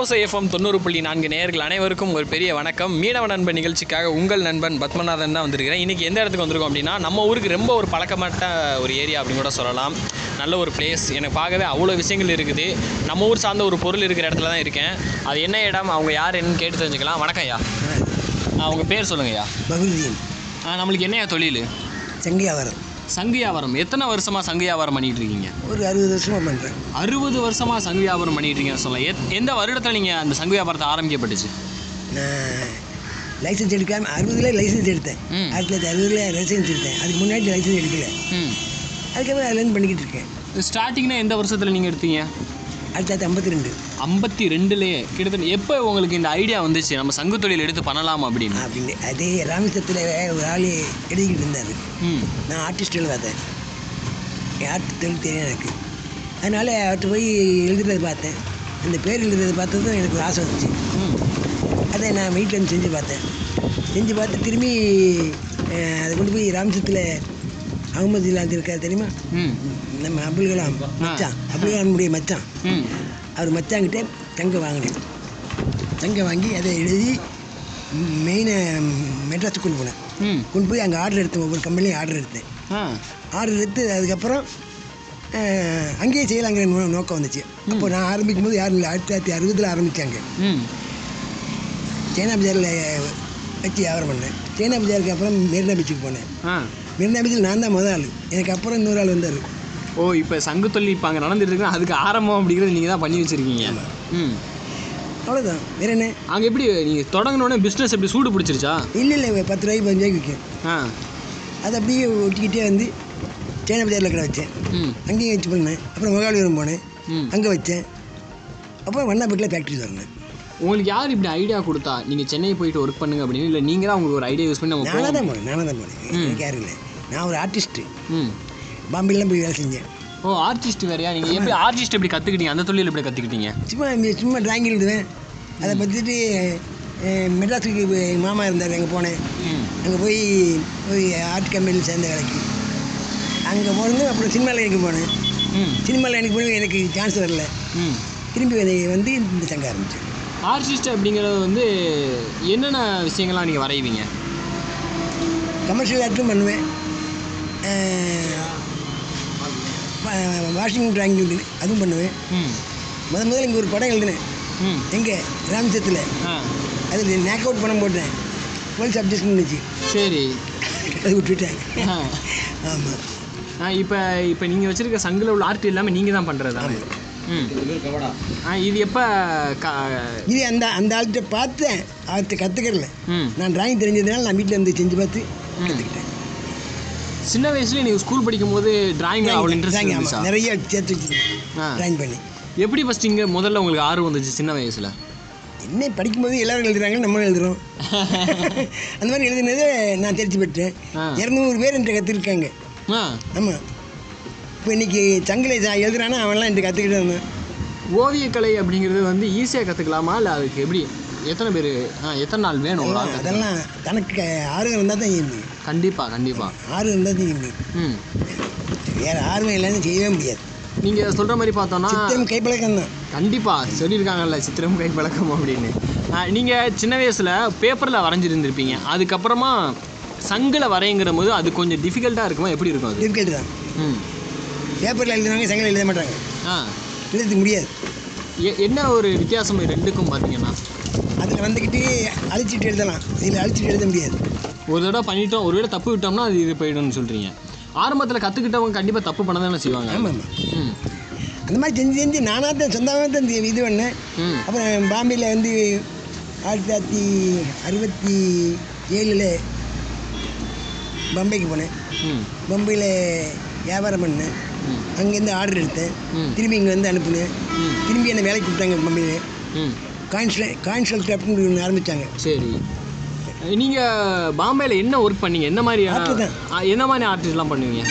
கடலோசை FM தொண்ணூறு புள்ளி நான்கு நேயர்கள் அனைவருக்கும் ஒரு பெரிய வணக்கம். மீனவ நண்பன் நிகழ்ச்சிக்காக உங்கள் நண்பன் பத்மநாதன் தான் வந்திருக்கிறேன் இன்றைக்கி எந்த இடத்துக்கு வந்திருக்கோம் அப்படின்னா நம்ம ஊருக்கு ரொம்ப ஒரு பழக்கமாட்ட ஒரு ஏரியா அப்படின்னு கூட சொல்லலாம். நல்ல ஒரு பிளேஸ் எனக்கு பார்க்கவே அவ்வளோ விஷயங்கள் இருக்குது. நம்ம ஊர் சார்ந்த ஒரு பொருள் இருக்கிற இடத்துல தான் இருக்கேன். அது என்ன இடம் அவங்க யார் என்னன்னு கேட்டு தெரிஞ்சுக்கலாம். வணக்கம் ஐயா. அவங்க பேர் சொல்லுங்க ஐயா. நம்மளுக்கு என்னையா தொழில்? சங்கியாவரம். சங்கு வியாபாரம் எத்தனை வருஷமாக சங்கு வியாபாரம் பண்ணிகிட்டு இருக்கீங்க ஒரு அறுபது வருஷமாக பண்ணுறேன் அறுபது வருஷமாக சங்கு வியாபாரம் பண்ணிட்டு இருக்கீங்கன்னு சொல்லலாம் எந்த வருடத்தில் நீங்கள் அந்த சங்கு வியாபாரத்தை ஆரம்பிக்கப்பட்டுச்சு? நான் லைசன்ஸ் எடுக்காம அறுபதுல லைசன்ஸ் எடுத்தேன். ஆயிரத்தி தொள்ளாயிரத்தி அறுபதுல லைசன்ஸ் எடுத்தேன். அதுக்கு முன்னாடி லைசன்ஸ் எடுக்கல. அதுக்கப்புறம் அதுலேருந்து பண்ணிக்கிட்டு இருக்கேன். ஸ்டார்டிங்னா எந்த வருஷத்தில் நீங்கள் எடுத்தீங்க? ஆயிரத்தி தொள்ளாயிரத்தி ஐம்பத்தி ரெண்டு. ஐம்பத்தி ரெண்டுலேயே கிட்டத்தட்ட எப்போ உங்களுக்கு இந்த ஐடியா வந்துச்சு? நம்ம சங்கு தொழில் எடுத்து பண்ணலாம் அப்படின்னு? அப்படின்னு அதே ராமேஸ்வரத்தில் ஒரு ஆள் எழுதிக்கிட்டு இருந்தார். ம். நான் ஆர்டிஸ்ட்டில் பார்த்தேன் ஆர்ட் தொழில் தெரியும் எனக்கு. அதனால் அவர்கிட்ட போய் எழுதுறதை பார்த்தேன். அந்த பேர் எழுதுறதை பார்த்ததும் எனக்கு ஒரு ஆசை வந்துச்சு. ம். அதை நான் வீட்டில் இருந்து செஞ்சு பார்த்தேன். செஞ்சு பார்த்து திரும்பி அதை கொண்டு போய் ராமேஸ்வரத்தில் அகமது இல்லாது இருக்கார் தெரியுமா? நம்ம அப்துல் கலாம் மச்சான் அப்துல் கலாமுடைய மச்சான் அவர் மச்சாங்கிட்ட தங்க வாங்கினேன். தங்க வாங்கி அதை எழுதி மெயினை மெட்ராஸுக்கு கொண்டு போனேன். கொண்டு போய் அங்கே ஆர்டர் எடுத்தேன் ஒவ்வொரு கம்பெனிலையும் ஆர்டர் எடுத்தேன். ஆர்டர் எடுத்து அதுக்கப்புறம் அங்கேயே செய்யலாங்கிற நோக்கம் வந்துச்சு. அப்போ நான் ஆரம்பிக்கும் போது யாரும் இல்லை. ஆயிரத்தி தொள்ளாயிரத்தி அறுபதில் ஆரம்பித்தாங்க சைனா பஜாரில் வச்சு வியாபாரம் பண்ணேன். சைனா பஜாருக்கு அப்புறம் மெரினா பீச்சுக்கு போனேன். மெரினா பீச்சில் நான் தான் முதல் ஆள். எனக்கு அப்புறம் இன்னொரு ஆள் வந்தார். ஓ இப்போ சங்கு தொழில் இப்போ அங்கே நடந்துட்டு இருக்குன்னா அதுக்கு ஆரம்பம் அப்படிங்கிறது நீங்கள் தான் பண்ணி வச்சுருக்கீங்க. ம். அவ்வளோதான் வேற என்ன? அங்கே எப்படி நீங்கள் தொடங்கினோடனே பிஸ்னஸ் எப்படி சூடு பிடிச்சிருச்சா? இல்லை இல்லை பத்து ரூபாய்க்கு பதினஞ்சு விற்கும் ஆ. அதை அப்படியே ஒட்டிக்கிட்டே வந்து சைனா பஜாரில் கடை வச்சேன். ம். அங்கேயும் வச்சு பண்ணேன். அப்புறம் மகாபலிபுரம் போனேன். ம். அங்கே வச்சேன். அப்புறம் வண்ணாப்பேட்டில் ஃபேக்ட்ரி திறந்தேன். உங்களுக்கு யார் இப்படி ஐடியா கொடுத்தா நீங்கள் சென்னை போயிட்டு ஒர்க் பண்ணுங்க அப்படின்னு? இல்லை நீங்கள் தான் உங்களுக்கு ஒரு ஐடியா யூஸ் பண்ணி நானாக. தான் போனேன். நானாக தான் போனேன். எனக்கு யாரும் இல்லை. நான் ஒரு ஆர்டிஸ்ட்டு ம். பாம்பேலாம் போய் வேலை செஞ்சேன். ஓ ஆர்டிஸ்ட் வேறையா? நீங்கள் எப்படி ஆர்டிஸ்ட் எப்படி கற்றுக்கிட்டீங்க அந்த தொழில் எப்படி கற்றுக்கிட்டீங்க சும்மா சும்மா டிராயிங் எழுதுவேன். அதை பற்றிட்டு மெட்ராஸுக்கு எங்கள் மாமா இருந்தார் அங்கே போனேன். அங்கே போய் போய் ஆர்ட் கம்பெனியில் சேர்ந்த வேலைக்கு. அங்கே போனது அப்புறம் சினிமாவில் எனக்கு போனேன். ம். சினிமாவில் எனக்கு போய் எனக்கு சான்ஸ் வரல. திரும்பி வந்து வந்து இந்த சங்கம் ஆரம்பித்தேன் ஆர்டிஸ்ட் அப்படிங்கிறது வந்து என்னென்ன விஷயங்கள்லாம் நீங்கள் வரைவீங்க? கமர்ஷியல் ஆர்ட்டும் பண்ணுவேன். வாஷிங் டிராயிங் அதுவும் பண்ணுவேன். ம். முத முதல்ல இங்கே ஒரு படம் எழுதினேன். ம். எங்கே? ராமேஸ்வரத்தில் ஆ. அதில் நேக் அவுட் படம் போட்டேன். போலீஸ் அப்ஜெக்ஷன் இருந்துச்சு. சரி. அதை விட்டுட்டேன். ஆமாம் ஆ இப்போ இப்போ நீங்கள் வச்சுருக்க சங்கில் உள்ள ஆர்ட் எல்லாமே நீங்கள் தான் பண்ணுறதா ம். ஆ இது எப்போ க இது அந்த அந்த ஆள்கிட்ட பார்த்தேன். அவர்கிட்ட கற்றுக்கறல ம். நான் டிராயிங் தெரிஞ்சதுனால நான் வீட்டில் இருந்து செஞ்சு பார்த்து கற்றுக்கிட்டேன் சின்ன வயசுல நீங்கள் ஸ்கூல் படிக்கும்போது டிராயிங் அவ்வளோ இன்ட்ரெஸ்ட் இருந்துச்சா? நிறைய சேர்த்து வச்சுருக்கேன். ஆ. டிராயிங் பண்ணி. எப்படி ஃபஸ்ட் இங்கே முதல்ல உங்களுக்கு ஆர்வம் வந்துச்சு சின்ன வயசில்? என்ன படிக்கும்போது எல்லாரும் எழுதுறாங்க நம்மளும் எழுதுறோம். அந்த மாதிரி எழுதுனது நான் தெரிச்சு பெற்றேன். இரநூறு பேர் என்கிட்ட கற்றுருக்காங்க ஆமாம் இப்போ இன்னைக்கு சங்கிலி எழுதுறானா? அவன்லாம் என்கிட்ட கற்றுக்கிட்டு வந்தான் ஓவியக்கலை அப்படிங்கிறது வந்து ஈஸியாக கற்றுக்கலாமா இல்லை அதுக்கு எப்படி? எத்தனை பேர்? ஆ எத்தனை நாள் வேணும்? அதெல்லாம் தனக்கு ஆர்வம் இருந்தால் தான் கண்டிப்பாக கண்டிப்பாக ஆர்வம் இருந்தால் செய்ய ம். வேறு ஆர்வம் இல்லைன்னு செய்யவே முடியாது. நீங்கள் சொல்கிற மாதிரி பார்த்தோன்னா சித்திரம் கைப்பழக்கம் தான். கண்டிப்பாக சொல்லியிருக்காங்கல்ல சித்திரம் கை பழக்கம் அப்படின்னு நீங்கள் சின்ன வயசில் பேப்பரில் வரைஞ்சிருந்துருப்பீங்க. அதுக்கப்புறமா சங்கில் வரைங்கிற போது அது கொஞ்சம் டிஃபிகல்ட்டாக இருக்குமா? எப்படி இருக்கும் அது? டிஃபிகல்ட் தான். ம். பேப்பரில் எழுதுனாங்க சங்கில் எழுத மாட்டாங்க. ஆ. எழுதுறதுக்கு முடியாது. என்ன ஒரு வித்தியாசம் ரெண்டுக்கும் பார்த்தீங்கன்னா? அதில் வந்துக்கிட்டு அழிச்சிட்டு எழுதலாம். இதில் அழிச்சிட்டு எழுத முடியாது. ஒரு தடவை பண்ணிட்டோம் ஒரு தடவை தப்பு விட்டோம்னா அது இது போயிடும்னு சொல்கிறீங்க ஆரம்பத்தில் கற்றுக்கிட்டவங்க கண்டிப்பாக தப்பு பண்ண தானே செய்வாங்க. ஆமாம் ஆமாம் ம். அந்த மாதிரி செஞ்சு செஞ்சு நானாக தான் சொந்தமாக தான் இது பண்ணேன். ம். அப்புறம் பாம்பேயில் வந்து ஆயிரத்தி தொள்ளாயிரத்தி அறுபத்தி ஏழில் பம்பைக்கு போனேன். ம். பம்பையில் வியாபாரம் பண்ணேன். அங்கேருந்து ஆர்டர் எடுத்தேன். திரும்பி இங்கே வந்து அனுப்புனேன். திரும்பி என்னை வேலைக்கு கொடுத்தாங்க பம்பையில் ம். காயின்ஸ்ல காயின்ஸ்வல் கிராஃப்ட்னு ஆரம்பித்தாங்க சரி. நீங்கள் பாம்பேயில் என்ன ஒர்க் பண்ணீங்க? என்ன. ஆ, என்ன மாதிரி ஆர்டிஸ்ட்லாம் பண்ணுவீங்க?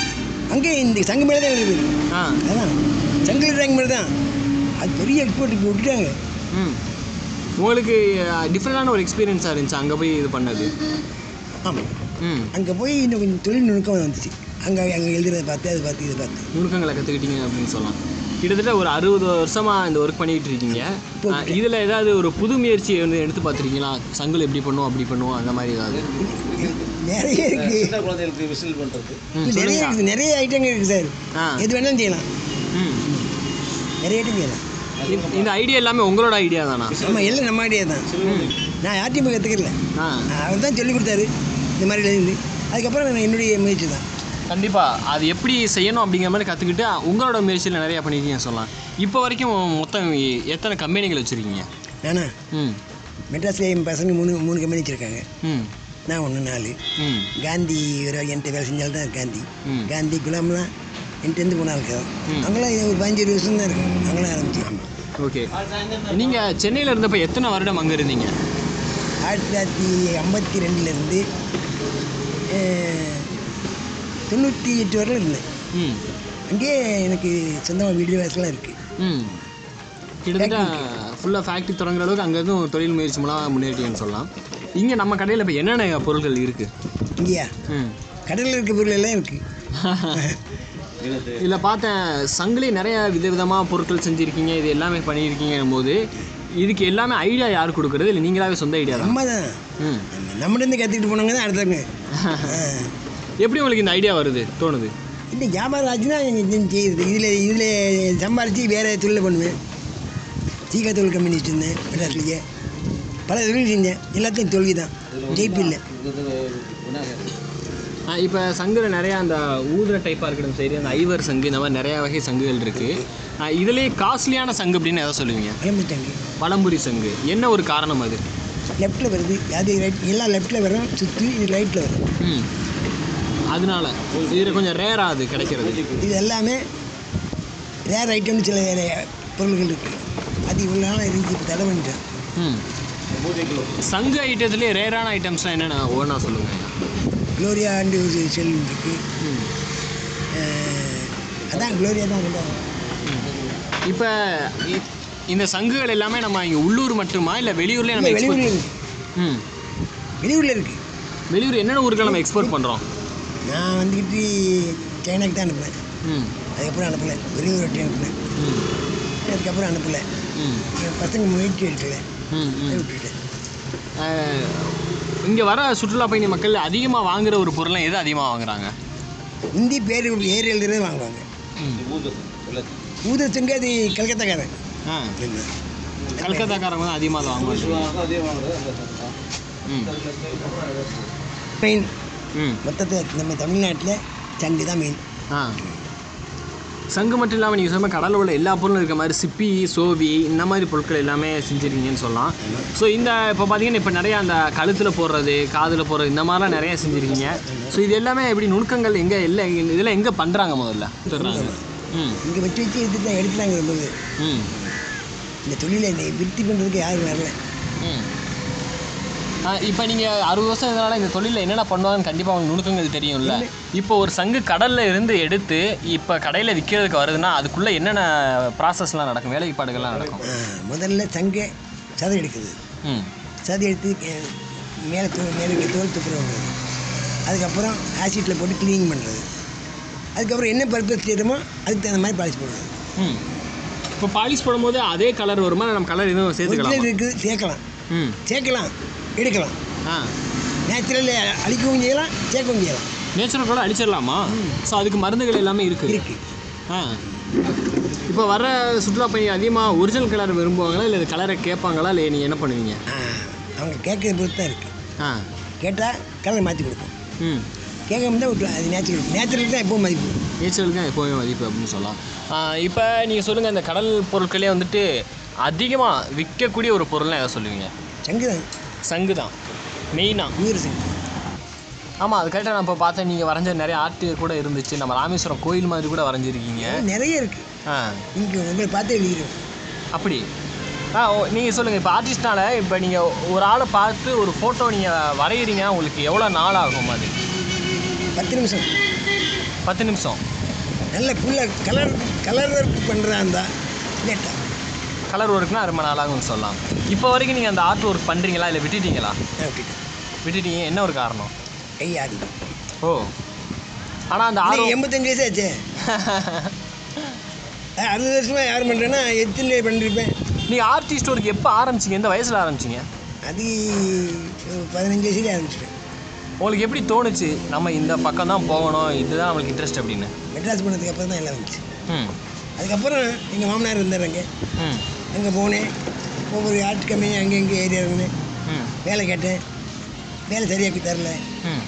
அங்கே இந்த சங்கு மேலே தான் எழுதுது ஆ. அதான். சங்கிலி டிராயிங் மாதிரி தான். அது பெரிய எக்ஸ்போர்ட் விட்டுட்டாங்க. ம். உங்களுக்கு டிஃப்ரெண்டான ஒரு எக்ஸ்பீரியன்ஸாக இருந்துச்சு அங்கே போய் இது பண்ணது? ஆமாம் ம். அங்கே போய் இன்னும் கொஞ்சம் தொழில் நுணுக்கம் வந்துச்சு. அங்கே அங்கே எழுதுறதை பார்த்து அதை பார்த்து இதை பார்த்து. நுணுக்கங்களை கற்றுக்கிட்டீங்க அப்படின்னு சொல்லலாம். கிட்டத்தட்ட ஒரு அறுபது வருஷமாக இந்த ஒர்க் பண்ணிக்கிட்டு இருக்கீங்க. இதில் ஏதாவது ஒரு புது முயற்சி வந்து எடுத்து பார்த்துருக்கீங்களா? சங்குல எப்படி பண்ணுவோம் அப்படி பண்ணுவோம் அந்த மாதிரி ஏதாவது? நிறைய இருக்குது சின்ன குழந்தைகளுக்கு விசில் பண்ணுறது நிறைய. இருக்குது நிறைய ஐட்டங்கள் இருக்குது சார். ஆ. எது வேணாலும் செய்யலாம். ம். நிறைய ஐட்டம் செய்யலாம். இந்த- ஐடியா எல்லாமே உங்களோட ஐடியா தானா? ஆமாம் எல்லாம் நம்ம ஐடியா தான். நான் யார்ட்டையும் போய் கற்றுக்கல ஆ. அவர் தான் சொல்லிக் கொடுத்தாரு. இந்த மாதிரி இருந்து. அதுக்கப்புறம் நான் என்னுடைய முயற்சி தான். கண்டிப்பாக அது எப்படி செய்யணும் அப்படிங்கிற மாதிரி கற்றுக்கிட்டு உங்களோட முயற்சியில் நிறையா பண்ணியிருக்கீங்க சொல்லலாம். இப்போ வரைக்கும் மொத்தம் எத்தனை கம்பெனிகள் வச்சுருக்கீங்க? நானா? ம். மெட்ராஸில் என் பசங்க மூணு மூணு கம்பெனி வச்சுருக்காங்க. ம். நான் ஒன்று நாலு. ம். காந்தி என்கிட்ட வேலை செஞ்சால் தான் காந்தி. காந்தி குலாம்லாம் என்கிட்டருந்து போனால் இருக்கிறோம் அவங்களாம் ஒரு பதினஞ்சு வருஷம் தான் இருக்கும் அவங்களாம் ஆரம்பிச்சு ஓகே. நீங்கள் சென்னையில் இருந்தப்போ எத்தனை வருடம் அங்கே இருந்தீங்க? ஆயிரத்தி தொள்ளாயிரத்தி ஐம்பத்தி ரெண்டுலேருந்து தொண்ணூற்றி எட்டு வரல இருந்தேன். ம். அங்கேயே எனக்கு சொந்தமாக வீடு வாசலாம் இருக்குது ம். கிட்டத்தட்ட ஃபுல்லாக ஃபேக்ட்ரி தொடங்குற அளவுக்கு அங்கேருந்து ஒரு தொழில் முயற்சி மூலம் முன்னேறிட்டீங்கன்னு சொல்லலாம். இங்கே நம்ம கடையில் இப்போ என்னென்ன பொருட்கள் இருக்குது இங்கேயா? ம். கடலில் இருக்க பொருள் எல்லாம் இருக்குது இதில் பார்த்தேன் சங்கிலி நிறைய விதவிதமாக பொருட்கள் செஞ்சுருக்கீங்க இது எல்லாமே பண்ணியிருக்கீங்கும் போது இதுக்கு எல்லாமே ஐடியா யார் கொடுக்குறது? இல்லை நீங்களாவே சொந்த ஐடியா தான்? நம்ம தான். ம். நம்மகிட்ட கற்றுக்கிட்டு போனவங்க தான் அடுத்தவங்க. எப்படி உங்களுக்கு இந்த ஐடியா வருது தோணுது? இந்த வியாபாரம் ஆச்சுன்னா செய்யுது இதில் இதில் சம்பாரித்து வேறு தொழில் பண்ணுவேன். சீக்கா தொழில் கம்பெனி வச்சுருந்தேன் மெட்ராஸ்லேயே. பல தொழில் செஞ்சேன். எல்லாத்தையும் தோல்வி தான். ஜெயிப்பு இல்லை. இப்போ சங்குல நிறையா அந்த ஊதுற டைப்பாக இருக்கட்டும் சரி அந்த ஐவர் சங்கு இந்த மாதிரி நிறையா வகை சங்குகள் இருக்குது இதுலேயே காஸ்ட்லியான சங்கு அப்படின்னு எதை சொல்லுவீங்க? கிளம்பிட்டாங்க பழம்புரி சங்கு. என்ன ஒரு காரணம் அது? லெஃப்ட்டில் வருது. அது ரைட் எல்லாம் லெஃப்ட்டில் வரும் சுற்றி இது ரைட்டில் வரும் ம். அதனால இதில் கொஞ்சம் ரேராக அது கிடைக்கிறது. இது எல்லாமே ரேர் ஐட்டம்னு சில பொருள்கள் இருக்குது அது இவ்வளோ நாளாக இருந்து இப்போ தடை பண்ணிட்டேன் ம். சங்கு ஐட்டத்துலேயே ரேரான ஐட்டம்ஸ்லாம் என்னென்ன? ஒன்றா சொல்லுங்கள் குளோரியாண்டு ஒரு செல் இருக்குது ம். அதான் குளோரியா தான் இப்போ இந்த சங்குகள் எல்லாமே நம்ம இங்கே உள்ளூர் மட்டுமா? இல்லை வெளியூர்லேயே நம்ம வெளியூரில் ம். வெளியூரில் இருக்குது வெளியூர் என்னென்ன ஊருக்கு நம்ம எக்ஸ்போர்ட் பண்ணுறோம் நான் வந்துக்கிட்டு சைனாக்கு தான் அனுப்புனேன். ம். அதுக்கப்புறம் அனுப்பலை. ஒரு வாட்டி அனுப்புனேன். ம். அதுக்கப்புறம் அனுப்பலை. ம். என் பசங்க முயற்சி எடுக்கல. ம் அதை ம் விட்டுட்டேன் இங்கே வர சுற்றுலா பயணி மக்கள் அதிகமாக வாங்குற ஒரு பொருளை எது அதிகமாக வாங்குறாங்க? ஹிந்தி பேர் ஏர் எழுதுறது வாங்குவாங்க. ஊதச்சுங்க அது கல்கத்தாக்காரன். ஆ. கல்கத்தாக்காரங்க தான் அதிகமாக அதை வாங்குவாங்க. ம் மெயின் ம். மொத்தத்தை நம்ம தமிழ்நாட்டில் சங்கு தான் மெயின் ஆ. சங்கு மட்டும் இல்லாமல் நீங்கள் சொன்ன கடலில் உள்ள எல்லா பொருளும் இருக்க மாதிரி சிப்பி சோவி இந்த மாதிரி பொருட்கள் எல்லாமே செஞ்சுருக்கீங்கன்னு சொல்லலாம். ஸோ இந்த இப்போ பார்த்தீங்கன்னா இப்போ நிறையா அந்த கழுத்தில் போடுறது காதில் போடுறது இந்த மாதிரிலாம் நிறையா செஞ்சுருக்கீங்க. ஸோ இது எல்லாமே எப்படி நுணுக்கங்கள் எங்கே இல்லை இதெல்லாம் எங்கே பண்ணுறாங்க முதல்ல? ம். இங்கே வச்சு வச்சு எடுத்து தான் எடுக்கிறாங்க ரொம்ப. ம். இந்த தொழிலை விருத்தி பண்ணுறதுக்கு யாரும் வரல. ம். இப்போ நீங்கள் அறுபது வருஷம் இதனால் இந்த தொழிலில் என்னென்ன பண்ணுவாங்கன்னு கண்டிப்பாக உங்களுக்கு நுணுக்கங்கள் தெரியும்ல. இப்போ ஒரு சங்கு கடலில் இருந்து எடுத்து இப்போ கடையில் விற்கிறதுக்கு வருதுன்னா அதுக்குள்ளே என்னென்ன ப்ராசஸ்லாம் நடக்கும்? வேலைப்பாடுகள்லாம் நடக்கும். முதல்ல சங்கை சதை எடுக்குது. ம். சதை எடுத்து மேலே மேலே தோல் துப்புரவு அதுக்கப்புறம் ஆசிட்டில் போட்டு க்ளீனிங் பண்ணுறது அதுக்கப்புறம் என்ன பர்பஸ் செய்யணுமோ அதுக்கு தகுந்த மாதிரி பாலிஷ் பண்ணுறது ம். இப்போ பாலிஷ் போடும்போது அதே கலர் வருமா? நம்ம கலர் எதுவும் சேர்த்துக்கலாம்? இருக்குது சேர்க்கலாம். ம். சேர்க்கலாம். எடுக்கலாம். ஆ. நேச்சுரல் அழிக்கவும் செய்யலாம் சேர்க்கவும் செய்யலாம். நேச்சுரல் கூட அடிச்சிடலாமா ஸோ அதுக்கு மருந்துகள் எல்லாமே இருக்குது இருக்குது ஆ. இப்போ வர சுற்றுலா பயணி அதிகமாக ஒரிஜினல் கலர் விரும்புவாங்களா? இல்லை கலரை கேட்பாங்களா? இல்லை நீங்கள் என்ன பண்ணுவீங்க? அவங்க கேட்குற பொறுத்து தான் இருக்குது ஆ. கேட்டால் கலரை மாற்றி கொடுப்போம். ம். தான் விட்டுருவோம் அது நேச்சுரல் நேச்சுரல் தான் எப்பவும் மதிப்பு. நேச்சுரலுக்கு தான் எப்போவுமே மதிப்பு அப்படின்னு சொல்லலாம். இப்போ நீங்கள் சொல்லுங்கள் இந்த கடல் பொருட்களே வந்துட்டு அதிகமாக விற்கக்கூடிய ஒரு பொருள்னா எதை சொல்லுவீங்க? சங்கு தான் சங்கு தான். மெயினாக நூறு சங்கு ஆமாம் அது கரெக்டாக நான் இப்போ பார்த்தேன். நீங்கள் வரைஞ்ச நிறைய ஆர்ட் கூட இருந்துச்சு. நம்ம ராமேஸ்வரம் கோயில் மாதிரி கூட வரைஞ்சிருக்கீங்க. நிறைய இருக்குது ஆ. இங்கே உங்களை பார்த்து எழுதிடுவோம் அப்படி? ஆ ஓ நீங்கள் சொல்லுங்கள் இப்போ ஆர்டிஸ்ட்னால இப்போ நீங்கள் ஒரு ஆளை பார்த்து ஒரு ஃபோட்டோ நீங்கள் வரைகிறீங்க உங்களுக்கு எவ்வளோ நாள் ஆகும் அது? பத்து நிமிஷம். பத்து நிமிஷம். நல்ல ஃபுல்லாக கலர் கலர் ஒர்க் பண்ணுறா இருந்தா லேட்டா கலர் ஒர்க்னா ரொம்ப நாள் ஆகும்னு சொல்லலாம். இப்போ வரைக்கும் நீங்கள் அந்த ஆர்ட் ஒர்க் பண்ணுறீங்களா இல்லை விட்டுட்டீங்களா? விட்டுட்டீங்க. என்ன ஒரு காரணம்? ஆடுது ஓ. ஆனால் அந்த ஆர்வம் எண்பத்தஞ்சு வயசு ஆச்சே. அறுபது வருஷமாக யார் பண்ணுறேன்னா எத்தனை பண்ணிருப்பேன். நீங்கள் ஆர்டிஸ்ட் ஒர்க் எப்போ ஆரம்பிச்சிங்க? எந்த வயசில் ஆரம்பிச்சிங்க? அது பதினஞ்சு வயசுலேயே ஆரம்பிச்சிட்டேன். உங்களுக்கு எப்படி தோணுச்சு? நம்ம இந்த பக்கம் தான் போகணும். இதுதான் நம்மளுக்கு இன்ட்ரெஸ்ட் அப்படின்னு. மெட்ராஸ் போனதுக்கு அப்புறம் தான் எல்லாம் வந்துச்சு. ம். அதுக்கப்புறம் எங்கள் மாமனார் இருந்தாருங்க அங்கே. போனேன். ஒவ்வொரு ஆர்ட் கம்பெனி அங்கே இங்கே ஏரியா இருந்தேன் ம். வேலை கேட்டேன். வேலை சரியாக்கி தரல.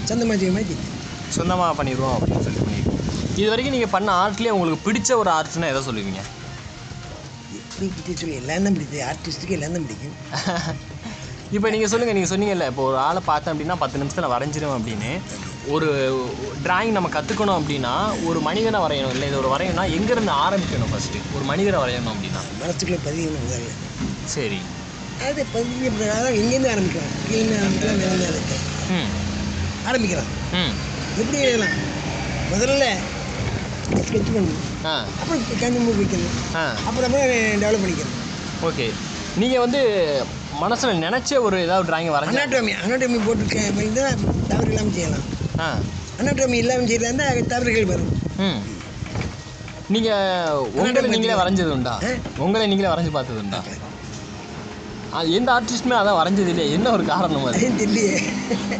சொந்தமாக செய்ய மாதிரி. செஞ்சேன் சொந்தமாக பண்ணிடுவோம் அப்படின்னு சொல்லிட்டு பண்ணிடுவோம் இது வரைக்கும் நீங்கள் பண்ண ஆர்ட்லேயே உங்களுக்கு பிடிச்ச ஒரு ஆர்ட்ஸ்னால் எதை சொல்லுவீங்க? எப்படி சொல்லி எல்லாம் தான் பிடிச்சது ஆர்டிஸ்ட்டுக்கு எல்லாம் தான் பிடிக்கும். இப்போ நீங்கள் சொல்லுங்கள் நீங்கள் சொன்னீங்கல்ல இப்போ ஒரு ஆளை பார்த்தேன் அப்படின்னா பத்து நிமிஷத்தில் வரைஞ்சிரும் அப்படின்னு. ஒரு டிராயிங் நம்ம கற்றுக்கணும் அப்படின்னா ஒரு மனிதனை வரையணும். இல்லை இது ஒரு வரையணும்னா எங்கேருந்து ஆரம்பிக்கணும் ஃபஸ்ட்டு ஒரு மனிதரை வரையணும் அப்படின்னா. மனசுக்குள்ளே பதிவு முதல்ல சரி. அது பதிவு அதான் எங்கேருந்து ஆரம்பிக்கலாம்? கீழே ஆரம்பிக்கலாம் மேலே ஆரம்பிக்கலாம். ம். ஆரம்பிக்கலாம். ம். எப்படி எழுதலாம்? முதல்ல ஸ்கெட்ச் பண்ணணும். ஆ. அப்புறம் கண்ணு மூக்கு வைக்கணும். ஆ. அப்புறமா டெவலப் பண்ணிக்கணும் ஓகே. நீங்கள் வந்து மனசில் நினச்ச ஒரு ஏதாவது டிராயிங் வரைஞ்சா அனாட்டோமி அனாட்டோமி போட்டு தவறு இல்லாமல் செய்யலாம். அனாட்டோமி இல்லாமல் செய்யறதா தவறுகள் வரும். நீங்கள் உங்களை நீங்களே வரைஞ்சது உண்டா? உங்களை நீங்களே வரைஞ்சு பார்த்தது உண்டா? எந்த ஆர்டிஸ்ட்டுமே அதான் வரைஞ்சது இல்லையா. என்ன ஒரு காரணம் அது? தெரியலையே.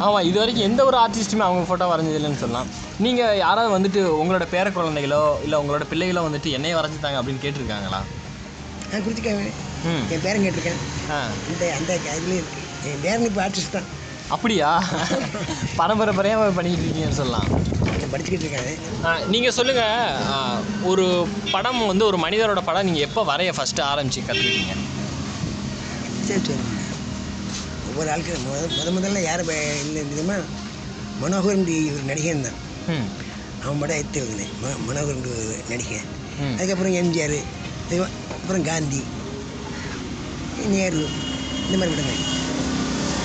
ஆமாம் இது வரைக்கும் எந்த ஒரு ஆர்டிஸ்ட்டுமே அவங்க ஃபோட்டோ வரைஞ்சது இல்லைன்னு சொல்லலாம். நீங்கள் யாராவது வந்துட்டு உங்களோட பேர குழந்தைகளோ இல்லை உங்களோட பிள்ளைகளோ வந்துட்டு என்னைய வரைஞ்சிட்டாங்க அப்படின்னு கேட்டிருக்காங்களா? நான் ம். என் பேரன் கேட்டிருக்கேன். இந்த அந்த இதுலேயே இருக்கு. என் பேரன் இப்போ ஆர்டிஸ்ட் தான். அப்படியா? பரம்பரை பரையாக பண்ணிக்கிட்டு இருக்கீங்கன்னு சொல்லலாம். படிச்சுக்கிட்டு இருக்காரு. நீங்கள் சொல்லுங்கள் ஒரு படம் வந்து ஒரு மனிதரோட படம் நீங்கள் எப்போ வரைய ஃபஸ்ட்டு ஆரம்பிச்சு கற்றுக்கிட்டீங்க ஒவ்வொரு ஆளுக்கு முத முத முதல்ல யார் இல்லை விதமாக மனோகரன் ஒரு நடிகன் தான் ம். அவன் படம் எடுத்து எழுதினேன் ம மனோகரன் ஒரு நடிகன். அதுக்கப்புறம் எம்ஜிஆர் அப்புறம் காந்தி நேரு இந்த மாதிரி படங்கள்.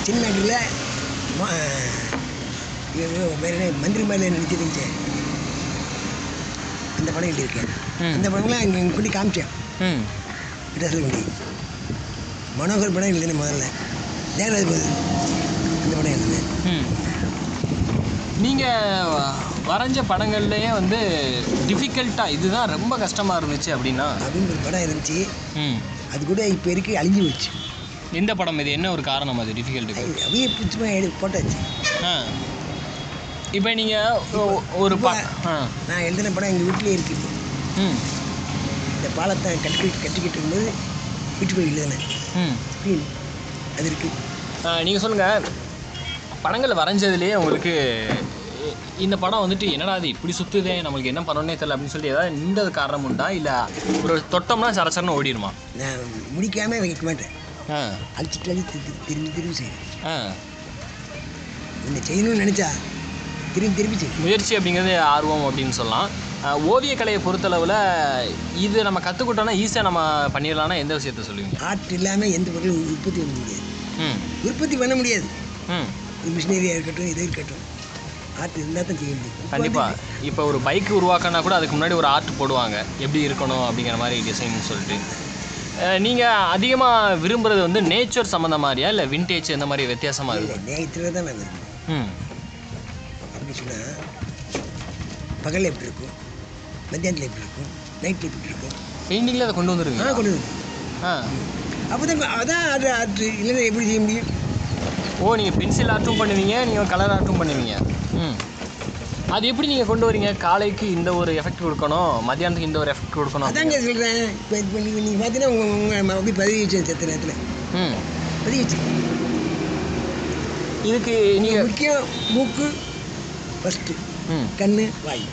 சின்ன நாட்டில் வேறு என்ன? மந்திரி மாதிரி நடிச்சிருந்துச்சேன் அந்த படம் எழுதியிருக்கேன். அந்த படம்லாம் இங்கே கொண்டு காமிச்சேன். ம். விட்டாசல் கொண்டு மனோகர் படம் எழுதினேன் முதல்ல. தேவராஜ் அந்த படம் எழுதினேன் ம். நீங்கள் வரைஞ்ச படங்கள்லேயே வந்து டிஃபிகல்ட்டாக இதுதான் ரொம்ப கஷ்டமாக இருந்துச்சு அப்படின்னா? அப்படின்னு ஒரு படம் இருந்துச்சு. ம். அது கூட இப்போ இருக்கு அழிஞ்சு போச்சு. எந்த படம் இது என்ன ஒரு காரணம் அது? டிஃபிகல்ட்டுக்கு அது அப்படியே பிடிச்சமாக எடு போட்டாச்சு ஆ. இப்போ நீங்கள் ஒரு ப நான் எழுதின படம் எங்கள் வீட்டிலே இருக்குது ம். இந்த பாலத்தை கட்டி கட்டிக்கிட்டு இருக்கும்போது வீட்டுக்குள்ள எழுதினேன். ம். அது இருக்குது நீங்கள் சொல்லுங்கள் படங்கள் வரைஞ்சதுலேயே உங்களுக்கு இந்த படம் வந்துட்டு என்னடா இது இப்படி சுற்றுதே நம்மளுக்கு என்ன பண்ணணும்னே தெரியல அப்படின்னு சொல்லிட்டு ஏதாவது நின்றது காரணம் உண்டா? இல்லை ஒரு தொட்டோம்னா சரசரன்னு ஓடிடுமா? நான் முடிக்காமல் வைக்க மாட்டேன். அழிச்சிட்டு அழிச்சு திரும்பி திரும்பி ஆ. இந்த செய்யணும்னு நினச்சா திரும்பி திரும்பி செய்வேன் முயற்சி அப்படிங்கிறது ஆர்வம் அப்படின்னு சொல்லலாம். ஓவியக்கலையை பொறுத்தளவில் இது நம்ம கற்றுக்கிட்டோன்னா ஈஸியாக நம்ம பண்ணிடலாம்னா எந்த விஷயத்த சொல்லுவீங்க? ஆர்ட் இல்லாமல் எந்த பொருளும் உற்பத்தி பண்ண முடியாது. ம். உற்பத்தி பண்ண முடியாது. ம். மிஷினரியாக இருக்கட்டும் இது இருக்கட்டும். ஆர்ட் இருந்தால் தான் செய்ய முடியும். இப்ப கண்டிப்பாக இப்போ ஒரு பைக் உருவாக்கினா கூட அதுக்கு முன்னாடி ஒரு ஆர்ட் போடுவாங்க. எப்படி இருக்கணும் அப்படிங்கிற மாதிரி டிசைன் சொல்லிட்டு. நீங்கள் அதிகமாக விரும்புகிறது வந்து நேச்சர் சம்மந்த மாதிரியா? இல்லை விண்டேஜ் இந்த மாதிரி வித்தியாசமாக இல்லை நேயத்தில் தான் நான் விரும்புவேன் ம். அப்படி சொன்னால் பகலில் எப்படி இருக்கும்? மத்தியானத்தில் எப்படி இருக்கும்? நைட்டில் எப்படி இருக்கும்? பெயிண்டிங்கில் அதை கொண்டு ஆ வந்துருவீங்க கொண்டு வந்து ஆ. அப்போ தான் அதான் அது ஆர்ட் இல்லைன்னா எப்படி செய்ய முடியும்? ஓ நீங்கள் பென்சில் ஆர்ட்டும் பண்ணுவீங்க நீங்கள் கலர் ஆர்ட்டும் பண்ணுவீங்க. ம். அது எப்படி நீங்கள் கொண்டு வரீங்க? காலைக்கு இந்த ஒரு எஃபெக்ட் கொடுக்கணும் மத்தியானத்துக்கு இந்த ஒரு எஃபெக்ட் கொடுக்கணும் அதாங்க சொல்கிறேன் இப்போ இப்போ நீங்கள் நீங்கள் பார்த்தீங்கன்னா உங்கள் உங்கள் அப்படி பதிவு வச்சேன் செத்த நேரத்தில். ம். பதிவு வச்சு இதுக்கு நீங்கள் முக்கியம். மூக்கு ஃபஸ்ட்டு ம். கண் வாய்.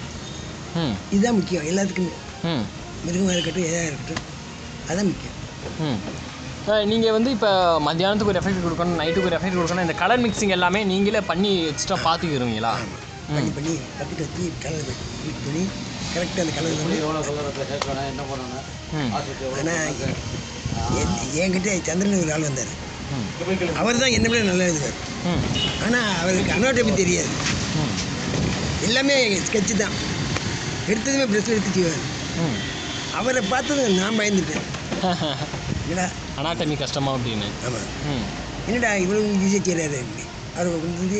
ம். இதுதான் முக்கியம். எல்லாத்துக்குமே. ம். மிருகமாக இருக்கட்டும் எதாக இருக்கட்டும். அதான் முக்கியம். ம். நீங்கள் வந்து இப்போ மத்தியானத்துக்கு ஒரு எஃபெக்ட் கொடுக்கணும் நைட்டுக்கு ஒரு எஃபெக்ட் கொடுக்கணும் இந்த கலர் மிக்சிங் எல்லாமே நீங்களே பண்ணி எக்ஸ்ட்ரா பார்த்துக்கிருவீங்களா ஆமாம் பண்ணி பண்ணி பக்கெட் வச்சு கலர் ஹீட் பண்ணி கரெக்டாக அந்த கலர் பண்ணி ம். ஆனால் என்கிட்ட சந்திரன் ஒரு ஆள் வந்தார். அவர் தான் என்ன விட நல்லா எழுதுவார். ஆனால் அவருக்கு அனோட்டமி தெரியாது. எல்லாமே ஸ்கெட்சு தான். எடுத்ததுமே ப்ரெஸ் எடுத்து செய்வார் ம். அவரை பார்த்தது நான் பயந்துட்டேன். என்னடா? அனாட்டமி கஷ்டமா அப்படின்னு. ஆமாம் என்னடா இவ்வளோ ஈஸியாக செய்கிறாரு அவர் வந்து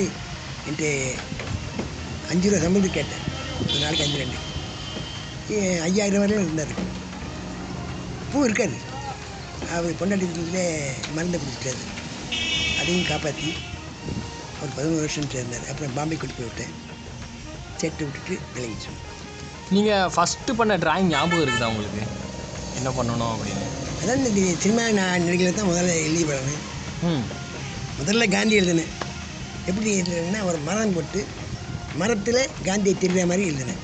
என்கிட்ட அஞ்சு ரூபா சம்பளத்துக்கு கேட்டேன். ஒரு நாளைக்கு அஞ்சு ரெண்டு. ஏ, ஐயாயிரம் வரையும் இருந்தார். இப்பவும் இருக்காரு அவர் பொண்டாட்டியில் மருந்தை கொடுத்துட்டாரு. அதையும் காப்பாற்றி அவர் பதினோரு வருஷம் சேர்ந்தார் அப்புறம் பாம்பே போய் விட்டேன். செட்டு விட்டுட்டு விளங்கிச்சு. நீங்கள் ஃபஸ்ட்டு பண்ண டிராயிங் ஞாபகம் இருக்குதா உங்களுக்கு? என்ன பண்ணணும் அப்படின்னு? அதான் இந்த சினிமா நான் நடிகளை தான் முதல்ல எழுதி பழனேன் ம். முதல்ல காந்தி எழுதினேன். எப்படி எழுதுனேன்னா ஒரு மரம் போட்டு மரத்தில் காந்தியை தெரிகிற மாதிரி எழுதினேன்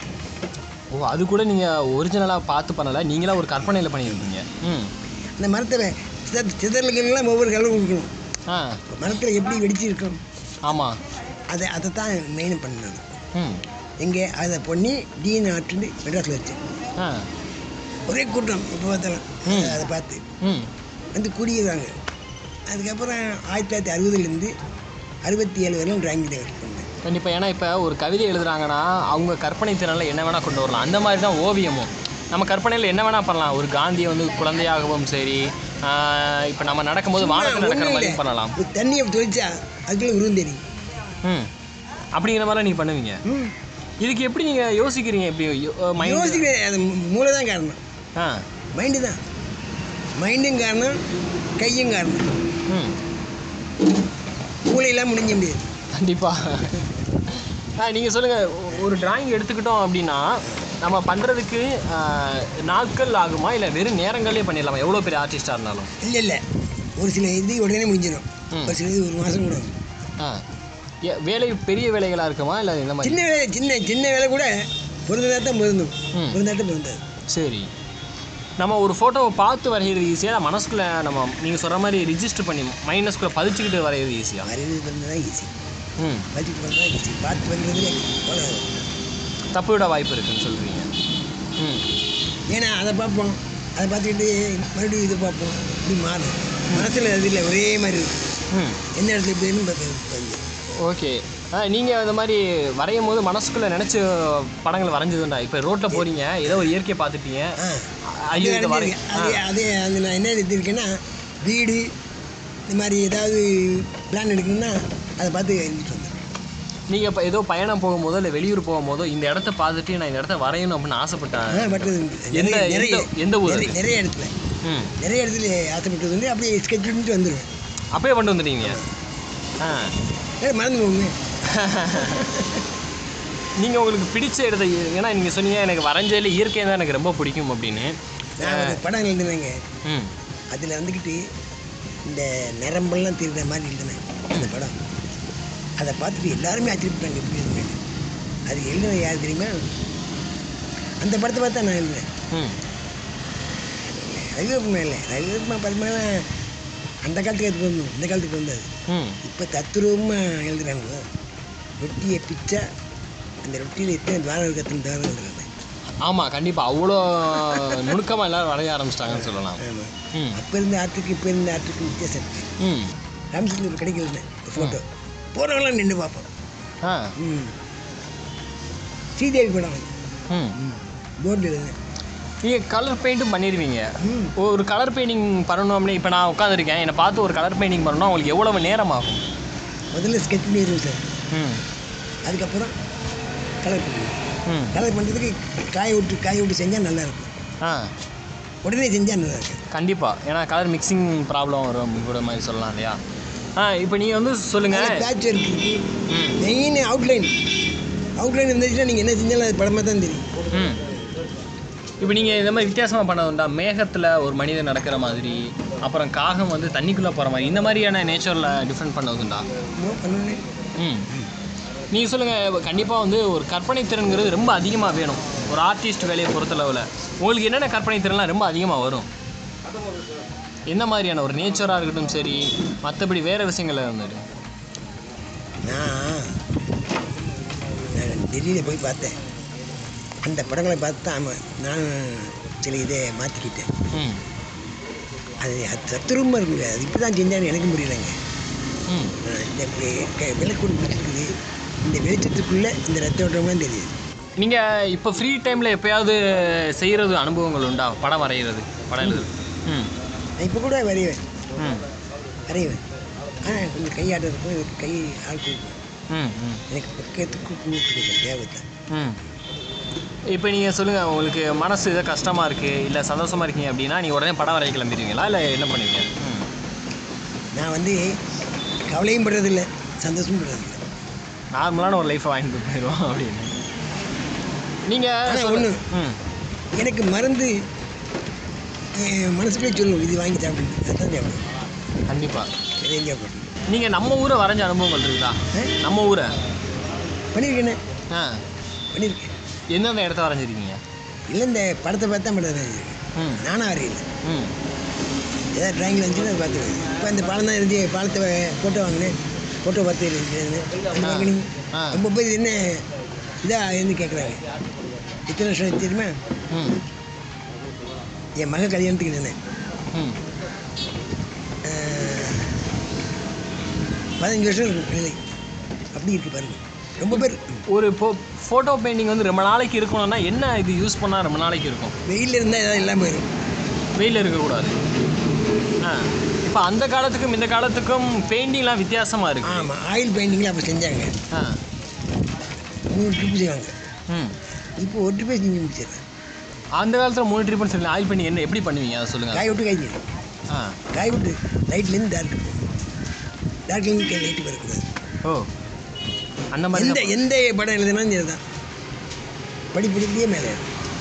ஓ அது கூட நீங்கள் ஒரிஜினலாக பார்த்து பண்ணலை. நீங்களா ஒரு கற்பனையில் பண்ணியிருக்கீங்க ம். அந்த மரத்தில் சிதற சிதறல்கள்லாம் ஒவ்வொரு கலரும் கொடுக்கணும். ஆ. மரத்தில் எப்படி வெடிச்சு இருக்கும் ஆமாம் அதை அதை தான் மெயின் பண்ணேன் ம். எங்கே அதை பண்ணி டீன் ஆட்டுன்னு மெட்ராஸில் வச்சு. ஆ. ஒரே கூட்டம் இப்போ பார்த்தாலும். அதை பார்த்து. ம். வந்து கூடியிருந்தாங்க அதுக்கப்புறம் ஆயிரத்தி தொள்ளாயிரத்தி அறுபதுலேருந்து அறுபத்தி ஏழு வரையும் டிராயிங் பண்ணேன் கண்டிப்பாக ஏன்னா இப்போ ஒரு கவிதை எழுதுறாங்கன்னா அவங்க கற்பனை திறனில் என்ன வேணால் கொண்டு வரலாம். அந்த மாதிரி தான் ஓவியமும். நம்ம கற்பனையில் என்ன வேணால் பண்ணலாம். ஒரு காந்தியை வந்து குழந்தையாகவும் சரி இப்போ நம்ம நடக்கும்போது வானத்தில் நடக்கிற இல்லை. பண்ணலாம். தண்ணியை தொழிச்சா அதுக்குள்ள உருவம் தெரியும் ம். அப்படிங்கிற மாதிரிலாம் நீங்கள் பண்ணுவீங்க? ம். இதுக்கு எப்படி நீங்கள் யோசிக்கிறீங்க? எப்படி யோசிக்கிறேன். அது மூளை தான் காரணம். ஆ. மைண்டு தான். மைண்டும் காரணம் கையும் காரணம். ம். மூளையெல்லாம் முடிஞ்ச முடியாது. கண்டிப்பாக நீங்கள் சொல்லுங்கள் ஒரு டிராயிங் எடுத்துக்கிட்டோம் அப்படின்னா நம்ம பண்ணுறதுக்கு நாட்கள் ஆகுமா? இல்லை வெறும் நேரங்களே பண்ணிடலாமா? எவ்வளோ பெரிய ஆர்டிஸ்டாக இருந்தாலும்? இல்லை இல்லை. ஒரு சில இது உடனே முடிஞ்சிடும். ஒரு சில இது ஒரு மாதம் கூட. ஆ. வேலை பெரிய வேலைகளாக இருக்குமா? இல்லை இந்த மாதிரி? சின்ன வேலை சின்ன சின்ன வேலை கூட பொருந்தா தான் பொருந்தும். ம். பொருந்தாட்டம் பொருந்தாது. சரி. நம்ம ஒரு ஃபோட்டோவை பார்த்து வரைகிறது ஈஸியாக மனசுக்குள்ளே நம்ம நீங்கள் சொல்கிற மாதிரி ரிஜிஸ்டர் பண்ணி மைனஸ்குள்ளே பதிச்சுக்கிட்டு வரைகிறது ஈஸியாக வரைகிறது தான் ஈஸி ம். பட்ஜெட் பண்ண தான் ஈஸி பார்த்து வரைகிறது தப்பு விட வாய்ப்பு இருக்குன்னு சொல்கிறீங்க ம். ஏன்னா அதை பார்ப்போம். அதை பார்த்துக்கிட்டு மறுபடியும் இதை பார்ப்போம். இப்படி மாறும் மனசில் அது இல்லை. ஒரே மாதிரி இருக்கும் ம். எந்த இடத்துல இப்படின்னு ஓகே. நீங்கள் அந்த மாதிரி வரையும் போது மனசுக்குள்ளே நினச்ச படங்கள் வரைஞ்சதுண்டா? இப்போ ரோட்டில் போகிறீங்க ஏதோ ஒரு இயற்கையை பார்த்துட்டீங்க. ஆ. ஐயோ இதை வரை வரைஞ்சிருக்கேன். அது அது அது நான் என்ன எடுத்திருக்கேன்னா வீடு இந்த மாதிரி ஏதாவது பிளான் எடுக்கணும்னா அதை பார்த்து எழுதிட்டு வந்தேன். நீங்கள் இப்போ ஏதோ பயணம் போகும்போதோ இல்லை வெளியூர் போகும்போதோ இந்த இடத்த பார்த்துட்டு நான் இந்த இடத்த வரையணும் அப்படின்னு ஆசைப்பட்டேன். உண்டு. எந்த- நிறைய எந்த- ஊர் நிறைய- இடத்துல. ம். நிறைய இடத்துல ஆசைப்பட்டது வந்து அப்படியே ஸ்கெட்ச் பண்ணிட்டு வந்துடுவேன் அப்பயே பண்ணிட்டு வந்துட்டீங்க? ஆ. ஏ மறந்து போகுங்க நீங்கள் உங்களுக்கு பிடிச்ச இடத்த ஏன்னா நீங்கள் சொன்னீங்க எனக்கு வரைஞ்சதில் இயற்கை தான் எனக்கு ரொம்ப பிடிக்கும் அப்படின்னு. படம் எழுதினேங்க. ம். அதில் வந்துக்கிட்டு இந்த நரம்பெல்லாம் திருடுற மாதிரி எழுதினேன் அந்த படம். அதை பார்த்துட்டு எல்லாருமே ஆச்சரியப்பட்டாங்க எப்படி எழுதுனேன் அது எழுதுனது யார் தெரியுமா? அந்த படத்தை பார்த்தா நான் எழுதினேன் ம். ரவிவர்மா இல்லை. ரவிவர்மா படமெல்லாம் அந்த காலத்துக்கு அது பொருந்தும் இந்த காலத்துக்கு பொருந்தாது ம். இப்போ தத்துரூபமாக எழுதுறாங்க. ரொட்டியை பிச்சா அந்த ரொட்டியில் எத்தனை துவாரம் இருக்கு அத்தனை துவாரம் எழுதுறாங்க ஆமாம் கண்டிப்பாக அவ்வளோ நுணுக்கமாக எல்லாரும் வரைய ஆரம்பிச்சிட்டாங்கன்னு சொல்லலாம். ஆமாம் அப்போ இருந்த ஆர்ட்டுக்கு இப்போ இருந்த ஆர்ட்டுக்கு வித்தியாசம் இருக்குது ம். ராமச்சந்திரன் கிடைக்கல ஃபோட்டோ போகிறவங்களாம் நின்று பார்ப்போம். ஆ. ம். ஸ்ரீதேவி படம். ம். போர்டில் நீங்கள் கலர் பெயிண்ட்டும் பண்ணிடுவீங்க ம். ஒரு கலர் பெயிண்டிங் பண்ணணும் அப்படின்னு இப்போ நான் உட்காந்துருக்கேன் என்னை பார்த்து ஒரு கலர் பெயிண்டிங் பண்ணணும் உங்களுக்கு எவ்வளவு நேரம் ஆகும் முதல்ல ஸ்கெட்ச் பண்ணிடுவேன் சார். ம். அதுக்கப்புறம் கலர் பண்ணுவேன் ம். கலர் பண்ணுறதுக்கு காய விட்டு காய விட்டு செஞ்சால் நல்லாயிருக்கும் ஆ. உடனே செஞ்சால் நல்லா இருக்கும். கண்டிப்பாக ஏன்னா கலர் மிக்சிங் ப்ராப்ளம் வரும் கூட மாதிரி சொல்லலாம் இல்லையா? ஆ இப்போ நீங்கள் வந்து சொல்லுங்கள் பேட்ச் இருக்குது மெயின் அவுட்லைன் அவுட்லைன் இருந்துச்சுன்னா நீங்கள் என்ன செஞ்சாலும் அது படமாக தான் தெரியும். இப்போ நீங்கள் இந்த மாதிரி வித்தியாசமாக பண்ணதுண்டா மேகத்தில் ஒரு மனிதன் நடக்கிற மாதிரி அப்புறம் காகம் வந்து தண்ணிக்குள்ளே போகிற மாதிரி இந்த மாதிரியான நேச்சரில் டிஃப்ரெண்ட் பண்ணதுண்டா ம். நீங்கள் சொல்லுங்கள் கண்டிப்பாக வந்து ஒரு கற்பனை திறன்கிறது ரொம்ப அதிகமாக வேணும். ஒரு ஆர்டிஸ்ட் வேலையை பொறுத்தளவில் உங்களுக்கு என்னென்ன கற்பனை திறன்லாம் ரொம்ப அதிகமாக வரும்? எந்த மாதிரியான ஒரு நேச்சராக இருக்கட்டும் சரி மற்றபடி வேறு விஷயங்கள்ல இருந்துட்டு நான் டெல்லியில் போய் பார்த்தேன். அந்த படங்களை பார்த்து தான் ஆமாம் நான் சில இதை மாற்றிக்கிட்டேன் ம். அது தத்துரூபமாக இருக்குங்க. அது இப்போ தான் செஞ்சான்னு எனக்கு முடியலைங்க இந்த விளக்கு இருக்குது இந்த வெளிச்சத்துக்குள்ளே இந்த ரத்த ஓட்டம்லாம் தெரியுது. நீங்கள் இப்போ ஃப்ரீ டைமில் எப்பயாவது செய்கிறது அனுபவங்கள் உண்டா? படம் வரைகிறது படம் எழுதுறது? ம். இப்போ கூட வரைவேன். ம். வரைவேன். ஆனால் கொஞ்சம் கையாட்டம் இருக்கும் எனக்கு கை ஆள் கொடுக்கும் ம் ம். எனக்கு பக்கத்துக்கு கூப்பிட்டு தேவை தான் ம். இப்போ நீங்கள் சொல்லுங்கள் உங்களுக்கு மனசு ஏதோ கஷ்டமாக இருக்குது இல்லை சந்தோஷமாக இருக்கீங்க அப்படின்னா நீங்கள் உடனே படம் வரைய கிளம்பிடுவீங்களா இல்லை என்ன பண்ணுவீங்க? ம். நான் வந்து கவலையும் படுறதில்ல சந்தோஷமும் படுறதில்ல. நார்மலான ஒரு லைஃப்பை வாங்கிட்டு போயிடுவோம் அப்படின்னு. நீங்கள். ம். எனக்கு மருந்து மனசுக்குள்ளே சொல்லும் இது வாங்கி சாப்பிடுங்க அதான் சாப்பிடுவேன் கண்டிப்பாக எதையும் சாப்பிடுவேன் நீங்கள் நம்ம ஊரை வரைஞ்ச அனுபவங்கள் இருக்குதா? நம்ம ஊரை. பண்ணியிருக்கேனே ஆ. பண்ணியிருக்கேன். எந்தெந்த இடத்த வரைஞ்சிருக்கீங்க? இல்லை இந்த படத்தை பார்த்தா மட்டும் ம். நானும் வரையில ம். ஏதாவது ட்ராயிங்கில் இருந்துச்சுன்னா அதை பார்த்து இப்போ இந்த பாலம் தான் இருந்து பாலத்தை ஃபோட்டோ வாங்கினேன். ஃபோட்டோ பார்த்து இருந்துச்சு. ரொம்ப பேர் என்ன இதாக இருந்து கேட்குறாங்க. இத்தனை வருஷம் தெரியுமா? ம். என் மக கல்யாணத்துக்கு நின்னேன் ம். பதினஞ்சு வருஷம் இருக்கும் நிலை அப்படி இருக்கு பாருங்க. ரொம்ப பேர் ஒரு ஃபோ ஃபோட்டோ பெயிண்டிங் வந்து ரொம்ப நாளைக்கு இருக்கணும்னா என்ன இது யூஸ் பண்ணால் ரொம்ப நாளைக்கு இருக்கும்? வெயிலில் இருந்தால் ஏதாவது இல்லாமல் போயிடும் வெயில் இருக்கக்கூடாது. ஆ. இப்போ அந்த காலத்துக்கும் இந்த காலத்துக்கும் பெயிண்டிங்லாம் வித்தியாசமாக இருக்கு. ஆமாம் ஆயில் பெயிண்டிங்கில் அப்போ செஞ்சாங்க. ஆ. மூணு ட்ரிப்பு செய்வாங்க. ம். இப்போ ஒரு ட்ரிப்பே செஞ்சு முடிச்சிடுறேன். அந்த காலத்தில் மூணு ட்ரிப்னு சொல்லி ஆயில் பெயிண்டிங் என்ன எப்படி பண்ணுவீங்க? அதை சொல்லுங்கள் காய் விட்டு காய்ஞ்சிடும் ஆ. காய் விட்டு லைட்லேருந்து டார்க் டார்க்லேருந்து லைட்டு வரக்கூடாது. ஓ. அந்த மாதிரி எந்த எந்த படம் எழுதுனாலும் சரி தான் படிப்படிப்படியே மேலே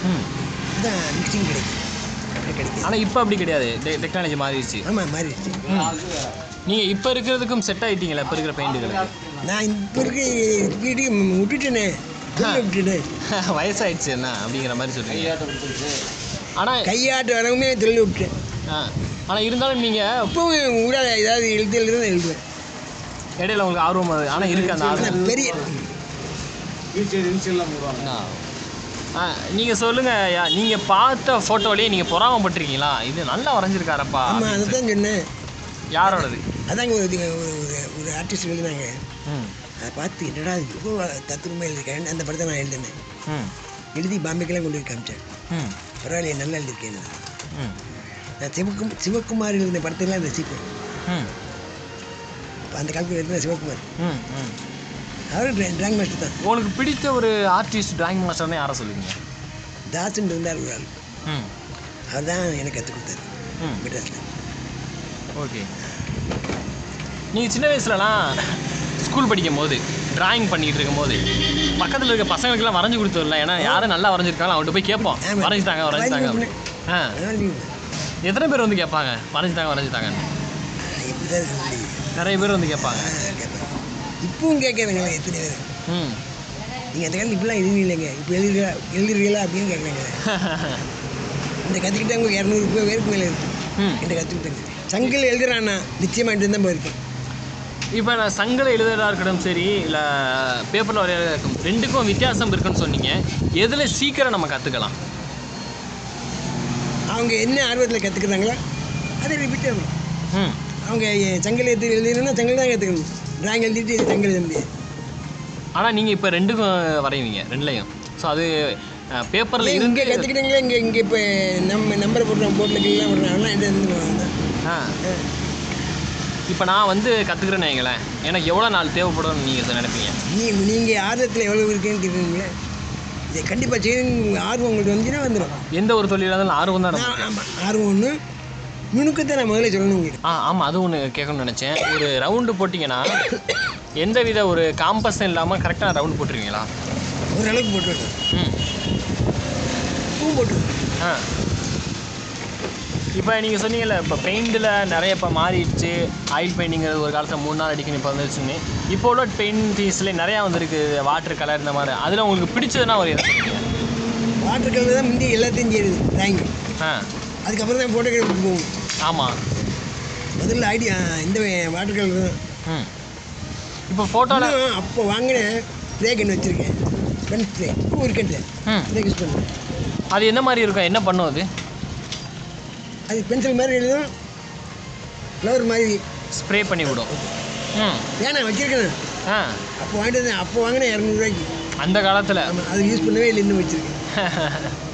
ம். இதுதான் மிக்சிங் கிடைக்கும். ஆனால் இப்போ அப்படி கிடையாது. டெக்னாலஜி மாறிடுச்சு. ஆமாம் மாறிடுச்சு. நீங்கள் இப்போ இருக்கிறதுக்கும் செட் ஆகிட்டீங்களா இப்போ இருக்கிற பெயிண்டுகளுக்கு நான் இப்போ இருக்க வீடு விட்டுட்டேன். வயசாயிடுச்சு என்ன அப்படிங்கிற மாதிரி சொல்றீங்க. ஆனால் கையாட்டு வரவுமே தொழிலை விட்டுட்டேன் ஆ ஆனால் இருந்தாலும் நீங்கள் இப்போவும் ஊடால ஏதாவது எழுத்து எழுதுனா எழுதுவேன். இடையில உங்களுக்கு ஆர்வம் ஆனால் இருக்கு அந்த ஆர்வம். பெரிய ஆ. நீங்கள் சொல்லுங்கள் நீங்கள் பார்த்த ஃபோட்டோலேயே நீங்கள் பொறாமப்பட்டிருக்கீங்களா? இது நல்லா வரைஞ்சிருக்காரப்பா ஆமாம் அதை தான் சொன்னேன். யாரோடது? அதாங்க ஒரு இது- ஒரு ஒரு- ஒரு ஆர்டிஸ்ட் எழுதினாங்க. ம். அதை பார்த்து என்னடா இவ்வளோ தத்துரமாக எழுதிருக்கேன் அந்த படத்தை நான் எழுதினேன். எழுதி பாம்பேக்கெல்லாம் கொண்டு போய் காமிச்சேன் ம். பரவாயில்லையே நல்லா எழுதியிருக்கேன் ம். நான் சிவக்கும் சிவகுமார் எழுதின படத்தெல்லாம் ரசிப்பேன் அந்த காலத்தில் எழுதின சிவகுமார் அவரும் ட்ரா ட்ராயிங் மாஸ்டர் தான். உங்களுக்கு பிடித்த ஒரு ஆர்டிஸ்ட் டிராயிங் மாஸ்டர்னு யாரை சொல்லுவீங்க? தாசன் இருந்தார் ஒரு ஆள். ம். அவர் தான் எனக்கு கற்றுக் கொடுத்தாரு. ம். மெட்ராஸில். ஓகே. நீங்கள் சின்ன வயசுலலாம் ஸ்கூல் படிக்கும் போது டிராயிங் பண்ணிட்டு இருக்கும் போது பக்கத்தில் இருக்க பசங்களுக்கெல்லாம் வரைஞ்சி கொடுத்துடல ஏன்னா யாரும் நல்லா வரைஞ்சிருக்காங்களோ அவங்கள்ட்ட போய் கேட்போம். வரைஞ்சிட்டாங்க வரைஞ்சிட்டாங்க. வரைஞ்சி ஆ. எத்தனை பேர் வந்து கேட்பாங்க? வரைஞ்சிட்டாங்க வரைஞ்சிட்டாங்க நிறைய பேர் வந்து கேட்பாங்க. இப்பவும் கேட்குறாங்களே எத்தனை பேர்? ம். நீங்கள் அந்த காலத்தில் இப்படிலாம் எழுதுனீங்களேங்க இப்போ எழுதுறீங்களா? எழுதுறீங்களா அப்படின்னு கேட்குறாங்க. இந்த கற்றுக்கிட்டவங்க இரநூறு பேர் பேருக்கு மேலே இருக்கு. ம். என்கிட்ட கற்றுக்கிட்டாங்க சங்கில் எழுதுறானா நிச்சயமாகிட்டு தான் போயிருக்கேன் இப்போ நான் சங்கல எழுதுறதா இருக்கட்டும் சரி இல்லை பேப்பரில் வரைகிறதா இருக்கும் ரெண்டுக்கும் வித்தியாசம் இருக்குன்னு சொன்னீங்க. எதில் சீக்கிரம் நம்ம கற்றுக்கலாம் அவங்க என்ன ஆர்வத்தில் கற்றுக்குறாங்களோ அதை ரிப்பீட் ஆகணும் ம். அவங்க சங்கில் எடுத்து எழுதணும்னா சங்கில் தான் கற்றுக்கணும் ட்ராயிங் எழுதிட்டு சங்கில் எழுத முடியாது. ஆனால் நீங்கள் இப்போ ரெண்டுக்கும் வரைவீங்க ரெண்டுலையும். ஸோ அது பேப்பரில் இங்கே கற்றுக்கிட்டீங்களா இங்கே இங்கே இப்போ நம்ம நம்பரை போடுறோம் போடுறோம் அதெல்லாம் எந்த இருந்து ஆ. இப்போ நான் வந்து கற்றுக்கிறேன்னு வைங்களேன். எனக்கு எவ்வளோ நாள் தேவைப்படும்னு நீங்கள் நினைப்பீங்க? நீ நீங்கள் ஆர்வத்தில் எவ்வளோ இருக்குன்னு கேட்குறீங்களே? இதை கண்டிப்பாக செய்யணும் ஆர்வம் உங்களுக்கு வந்துச்சுன்னா வந்துடும் எந்த ஒரு தொழிலாக இருந்தாலும் ஆர்வம் தான் ஆர்வம் ஒன்று நுணுக்கத்தை நான் முதல்ல சொல்லணும் உங்களுக்கு. ஆ ஆமாம் அது ஒன்று கேட்கணும்னு நினச்சேன். ஒரு ரவுண்டு போட்டிங்கன்னா எந்த வித ஒரு காம்பஸும் இல்லாமல் கரெக்டாக ரவுண்டு போட்டுருவீங்களா? ஓரளவுக்கு போட்டு விட்டேன் ம். பூ போட்டு ஆ. இப்போ நீங்கள் சொன்னீங்கல்ல இப்போ பெயிண்டில் நிறைய இப்போ மாறிடுச்சு. ஆயில் பெயிண்டிங்கிறது ஒரு காலத்தில் மூணு நாள் அடிக்கணும் இப்போ வந்துருச்சுன்னு இப்போ உள்ள பெயிண்டிங்ஸில் நிறையா வந்திருக்கு வாட்டர் கலர் இந்த மாதிரி. அதில் உங்களுக்கு பிடிச்சதுன்னா ஒரு வாட்டர் கலர் தான் முந்தி எல்லாத்தையும் செய்யுது ட்ராயிங் ஆ. அதுக்கப்புறம் தான் ஃபோட்டோகிராஃபி போகும். ஆமாம் முதல்ல ஐடியா இந்த வாட்டர் கலர் தான். ம். இப்போ ஃபோட்டோவில் அப்போ வாங்கின ஸ்ப்ரே கன் வச்சுருக்கேன். பென் ஸ்ப்ரே ம். இதை யூஸ் பண்ணுவேன் அது என்ன மாதிரி இருக்கும்? என்ன பண்ணும் அது? அது பென்சில் மாதிரி எழுதும். ஃப்ளவர் மாதிரி. ஸ்ப்ரே பண்ணி விடும். ம். வேணாம் வச்சுருக்கேன்? ஆ. அப்போ வாங்கிட்டு வந்தேன் அப்போ வாங்கினேன் இரநூறுவாய்க்கு. அந்த காலத்தில். அது யூஸ் பண்ணவே இல்லை இன்னும் வச்சுருக்கேன்.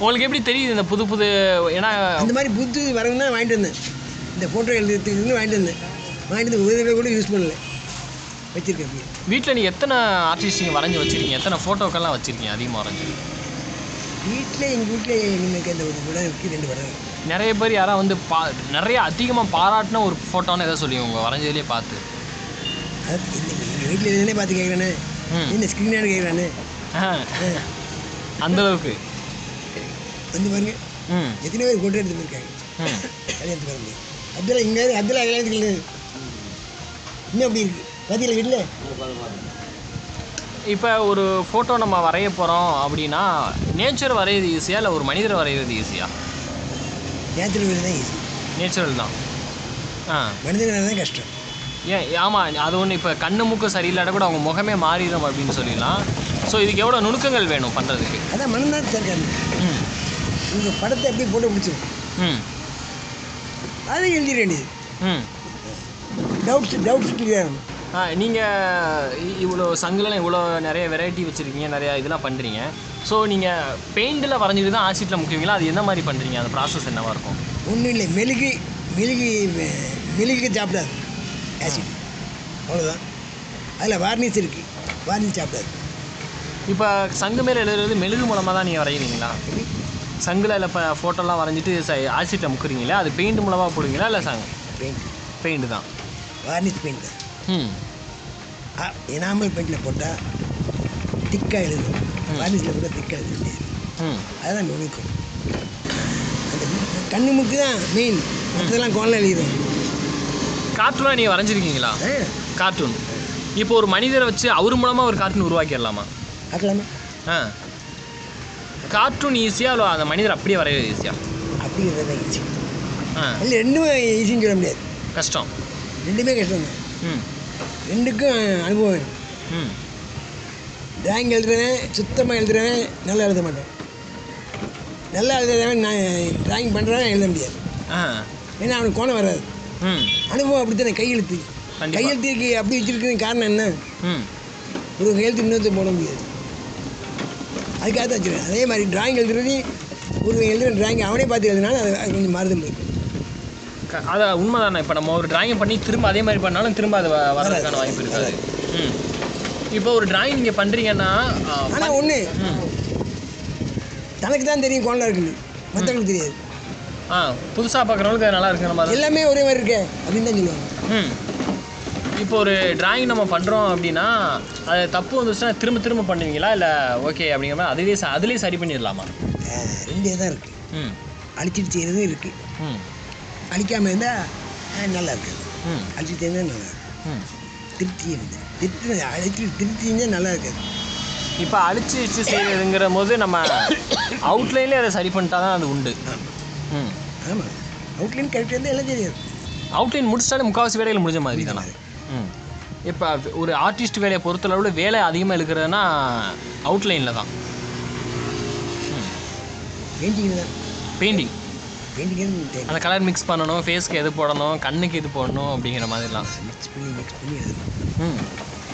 உங்களுக்கு எப்படி தெரியுது இந்த புது புது ஏன்னா அந்த மாதிரி புது வரவும் தான் வாங்கிட்டு வந்தேன். இந்த ஃபோட்டோ எழுதுறதுக்கு வாங்கிட்டு வந்தேன். வாங்கிட்டு வந்து ஒரு தடவை கூட யூஸ் பண்ணல. வச்சுருக்கேன் வீட்டில் நீங்கள் எத்தனை ஆர்டிஸ்ட் நீங்கள் வரைஞ்சி வச்சுருக்கீங்க? எத்தனை ஃபோட்டோக்கெல்லாம் வச்சுருக்கீங்க? அதிகமாக வரைஞ்சி. வீட்டில் எங்கள் வீட்டில் எங்களுக்கு அந்த ஒரு படம் இருக்குது ரெண்டு படம். நிறைய பேர் யாராவது வந்து பா நிறைய அதிகமாக பாராட்டின ஒரு ஃபோட்டோன்னு எதை சொல்லுவீங்க உங்கள் வரைஞ்சதுலேயே பார்த்து. வீட்டில் எதுனே பார்த்து கேட்குறானே ம். என்ன ஸ்க்ரீனானு கேட்குறானே ஆ, அந்த அளவுக்கு. வந்து பாருங்க. ம். எத்தனை பேர் ஃபோட்டோ எடுத்து போயிருக்காங்க ம். கல்யாணத்துக்கு வரும்போது. அப்துல்லா இங்கே அப்துல்லா கல்யாணத்துக்கு இன்னும் அப்படி இருக்குது பார்த்தீங்களா வீட்டில் இப்போ ஒரு ஃபோட்டோ நம்ம வரைய போகிறோம் அப்படின்னா நேச்சர் வரைகிறது ஈஸியா இல்லை ஒரு மனிதரை வரைகிறது ஈஸியா நேச்சுரல் வீடு தான் ஈஸி நேச்சுரல் தான். ஆ. மனிதனால தான் கஷ்டம். ஏன் ஆமாம் அது ஒன்று இப்போ கண்ணு மூக்கு சரியில்லாட்ட கூட அவங்க முகமே மாறிடும் அப்படின்னு சொல்லிடலாம். ஸோ இதுக்கு எவ்வளோ நுணுக்கங்கள் வேணும் பண்ணுறதுக்கு அதான் மனம் தான் இருக்காது ம். உங்கள் படத்தை அப்படியே போட்டு பிடிச்சிடும் ம். அதை எழுதிட வேண்டியது ம். டவுட்ஸ் டவுட்ஸ் கிளியர் ஆகணும். நீங்கள் இவ்வளோ சங்குலாம் இவ்வளோ நிறைய வெரைட்டி வச்சுருக்கீங்க நிறையா இதெல்லாம் பண்ணுறீங்க ஸோ நீங்கள் பெயிண்டில் வரைஞ்சிட்டு தான் ஆசிட்டில் முக்கியங்களா? அது என்ன மாதிரி பண்ணுறீங்க அந்த ப்ராசஸ் என்னவாக இருக்கும்? ஒன்றும் இல்லை. மெழுகு மெழுகு மெழுகு சாப்பிடாது ஆசிட் அவ்வளோதான் அதில் வார்னிஷ் இருக்குது வார்னிஷ் சாப்பிடாது இப்போ சங்கு மேலே எழுதுறது மெழுகு மூலமாக தான் நீங்கள் வரைகிறீங்களா? சங்கில் இல்லை இப்போ ஃபோட்டோலாம் வரைஞ்சிட்டு ஆசிட்டில் முக்குறீங்களா அது பெயிண்ட் மூலமாக போடுவீங்களா இல்லை சங் பெயிண்ட் பெயிண்ட் தான். வார்னிஷ் பெயிண்ட் தான் எனாமல் பெயிண்டில் போட்டால் திக்காக எழுதும். வார்னிஷில் கூட திக்காக எழுத முடியாது ம் அதுதான் நுணுக்கம் அந்த கண்ணு முக்கு தான் மெயின் மற்றதெல்லாம் கோலில் எழுதிடும் கார்ட்டூனாக நீங்கள் வரைஞ்சிருக்கீங்களா? கார்ட்டூன் இப்போ ஒரு மனிதரை வச்சு அவர் மூலமாக ஒரு கார்ட்டூன் உருவாக்கிடலாமா? ஆக்கலாமா ஆ. கார்ட்டூன் ஈஸியாக இல்லை அந்த மனிதர் அப்படியே வரைகிறது ஈஸியா அப்படிங்கிறது தான் ஈஸி ஆ. இல்லை ரெண்டுமே ஈஸின்னு சொல்ல முடியாது. கஷ்டம். ரெண்டுமே கஷ்டம் தான் ம். ரெண்டுக்கும் அனுபவம் வேணும் ம். டிராயிங் எழுதுறவன் சுத்தமாக எழுதுறவன் நல்லா எழுத மாட்டான். நல்லா எழுதுறவன் நான் டிராயிங் பண்ணுறவன் எழுத முடியாது. ஆ. ஏன்னா அவனுக்கு கோணம் வராது. ம். அனுபவம் அப்படித்தானே கையெழுத்து. கண்டிப்பா. கையெழுத்துக்கு அப்படி வச்சிருக்கிறது காரணம் என்ன? ம். ஒரு கையெழுத்து இன்னொருத்த போட முடியாது. அதுக்காக தான் வச்சுருக்கேன். அதே மாதிரி டிராயிங் எழுதுறதையும் ஒரு எழுதுகிற டிராயிங் அவனே பார்த்து எழுதினாலும் அது கொஞ்சம் மாறுதல் இருக்கும். க- அது உண்மைதானே. இப்போ நம்ம ஒரு டிராயிங் பண்ணி திரும்ப அதே மாதிரி பண்ணாலும் திரும்ப அது வர்றதுக்கான வாய்ப்பு இருக்காது. ம். இப்போ ஒரு டிராயிங் நீங்கள் பண்ணுறீங்கன்னா ஆனால் ஒன்று தனக்கு தான் தெரியும் கோணம் இருக்குன்னு மற்றவங்களுக்கு தெரியாது. ஆ புதுசாக பார்க்குறவங்களுக்கு நல்லா இருக்கிற மாதிரி எல்லாமே ஒரே மாதிரி இருக்கே அப்படின்னு தான் சொல்லுவாங்க. ம். இப்போ ஒரு டிராயிங் நம்ம பண்ணுறோம் அப்படின்னா அது தப்பு வந்துச்சுன்னா திரும்ப திரும்ப பண்ணுவீங்களா? இல்லை ஓகே அப்படிங்கிற மாதிரி அதுலேயே அதுலேயே சரி பண்ணிடலாமா? ரெண்டே தான் இருக்குது ம். அழிச்சிட்டு செய்கிறதும் இருக்குது ம். அழிக்காமல் இருந்தால் நல்லா இருக்காது ம். அழிச்சிட்டு இருந்தால் நல்லா இருக்கும் ம். திருப்தி இருந்து திருப்தி அழிச்சு திருப்தி இருந்தால் நல்லா இருக்காது இப்போ அழிச்சு வச்சு செய்கிறதுங்கிற போது நம்ம அவுட்லைன்லேயே அதை சரி பண்ணிட்டா தான் அது உண்டு. ம். ஆமாம் அவுட்லைன் கரெக்டாக இருந்தால் எல்லாம் தெரியாது. அவுட்லைன் முடிச்சிட்டாலே முக்கால்வாசி வேலைகள் முடிஞ்ச மாதிரி தானே? ம். இப்போ ஒரு ஆர்டிஸ்ட் வேலையை பொறுத்தளவில் வேலை அதிகமாக இருக்கிறதுனா அவுட்லைனில் தான். பெயிண்டிங் தான். பெயிண்டிங் அந்த கலர் மிக்ஸ் பண்ணணும் ஃபேஸ்க்கு எது போடணும் கண்ணுக்கு இது போடணும் அப்படிங்கிற மாதிரிலாம். மிக்ஸ் பண்ணி மிக்ஸ் பண்ணி ம்.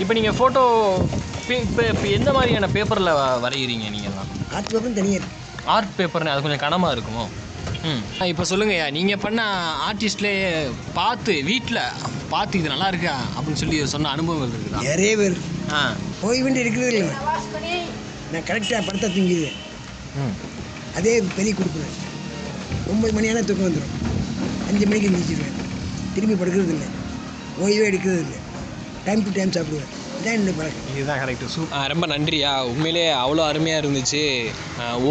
இப்போ நீங்கள் ஃபோட்டோ இப்போ இப்போ எந்த மாதிரியான பேப்பரில் வரைகிறீங்க நீங்கள்லாம் ஆர்ட் பேப்பரும் தனியாக ஆர்ட் பேப்பர்னு அது கொஞ்சம் கனமாக இருக்குமோ? ம். இப்போ சொல்லுங்கய்யா நீங்கள் பண்ண ஆர்டிஸ்ட்லேயே பார்த்து வீட்டில் பார்த்து இது நல்லா இருக்கா? அப்படின்னு சொல்லி சொன்ன அனுபவங்கள் இருக்குதா? நிறைய பேர் ஆ. ஓய்வுண்டு இருக்கிறது இல்லை நான் கரெக்டாக படத்தை தூங்கிடுவேன். ம். அதே பெரிய கொடுப்பேன் ஒம்பது மணியான தூக்கம் வந்துடும் அஞ்சு மணிக்கு எழுந்திரிச்சிடுவேன் திரும்பி படுக்கிறது இல்லை ஓய்வே எடுக்கிறது இல்லை டைம் டு டைம் சாப்பிடுவேன். இதான் என்னுடைய பழக்கம். இதுதான் கரெக்டு சூப் ரொம்ப நன்றியா. உண்மையிலே அவ்வளோ அருமையாக இருந்துச்சு.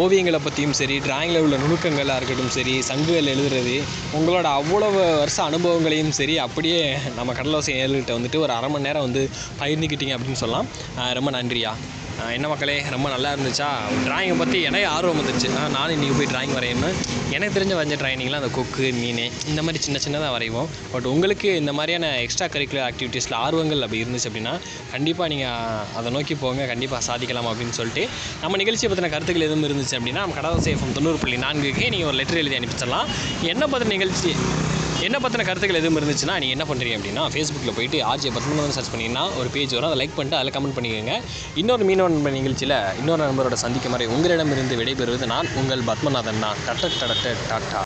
ஓவியங்களை பற்றியும் சரி டிராயிங்கில் உள்ள நுணுக்கங்களாக இருக்கட்டும் சரி சங்குகள் எழுதுறது உங்களோட அவ்வளவு வருஷ அனுபவங்களையும் சரி அப்படியே நம்ம கடலோசை ஏழுகிட்ட வந்துட்டு ஒரு அரை மணி நேரம் வந்து பகிர்ந்துக்கிட்டீங்க அப்படின்னு சொல்லலாம். ரொம்ப நன்றியா. என்ன மக்களே ரொம்ப நல்லா இருந்துச்சா? டிராயிங்கை பற்றி எனக்கு ஆர்வம் வந்துருச்சு. நான் நானும் இன்றைக்கி போய் டிராயிங் வரையணும். எனக்கு தெரிஞ்ச வரைஞ்ச ட்ரைனிங்கில் அந்த கொக்கு மீன் இந்த மாதிரி சின்ன சின்னதாக வரைவோம். பட் உங்களுக்கு இந்த மாதிரியான எக்ஸ்ட்ரா கரிக்குலர் ஆக்டிவிட்டீஸில் ஆர்வங்கள் அப்படி இருந்துச்சு அப்படின்னா கண்டிப்பாக நீங்கள் அதை நோக்கி போங்க. கண்டிப்பாக சாதிக்கலாம் அப்படின்னு சொல்லிட்டு நம்ம நிகழ்ச்சியை பற்றின கருத்துக்கள் எதுவும் இருந்துச்சு அப்படின்னா நம்ம கடவுள் சேஃபம் தொண்ணூறு புள்ளி நான்குக்கு நீங்கள் ஒரு லெட்டர் எழுதி அனுப்பிச்சிடலாம். என்ன பற்றின நிகழ்ச்சி? என்ன பற்றின கருத்துக்கள் எதுவும் இருந்துச்சுன்னா நீங்கள் என்ன பண்ணுறீங்க அப்படின்னா ஃபேஸ்புக்கில் போயிட்டு ஆர்ஜே பத்மநாதன் சர்ச் பண்ணிங்கன்னா ஒரு பேஜ் வரும். அதை லைக் பண்ணிட்டு அதில் கமெண்ட் பண்ணிக்கோங்க. இன்னொரு மீனவன் நிகழ்ச்சியில் இன்னொரு நண்பரோட சந்திக்க மாதிரி உங்களிடமிருந்து விடைபெறுவது நான் உங்கள் பத்மநாதன் தான். டட்ட டட்ட டாட்டா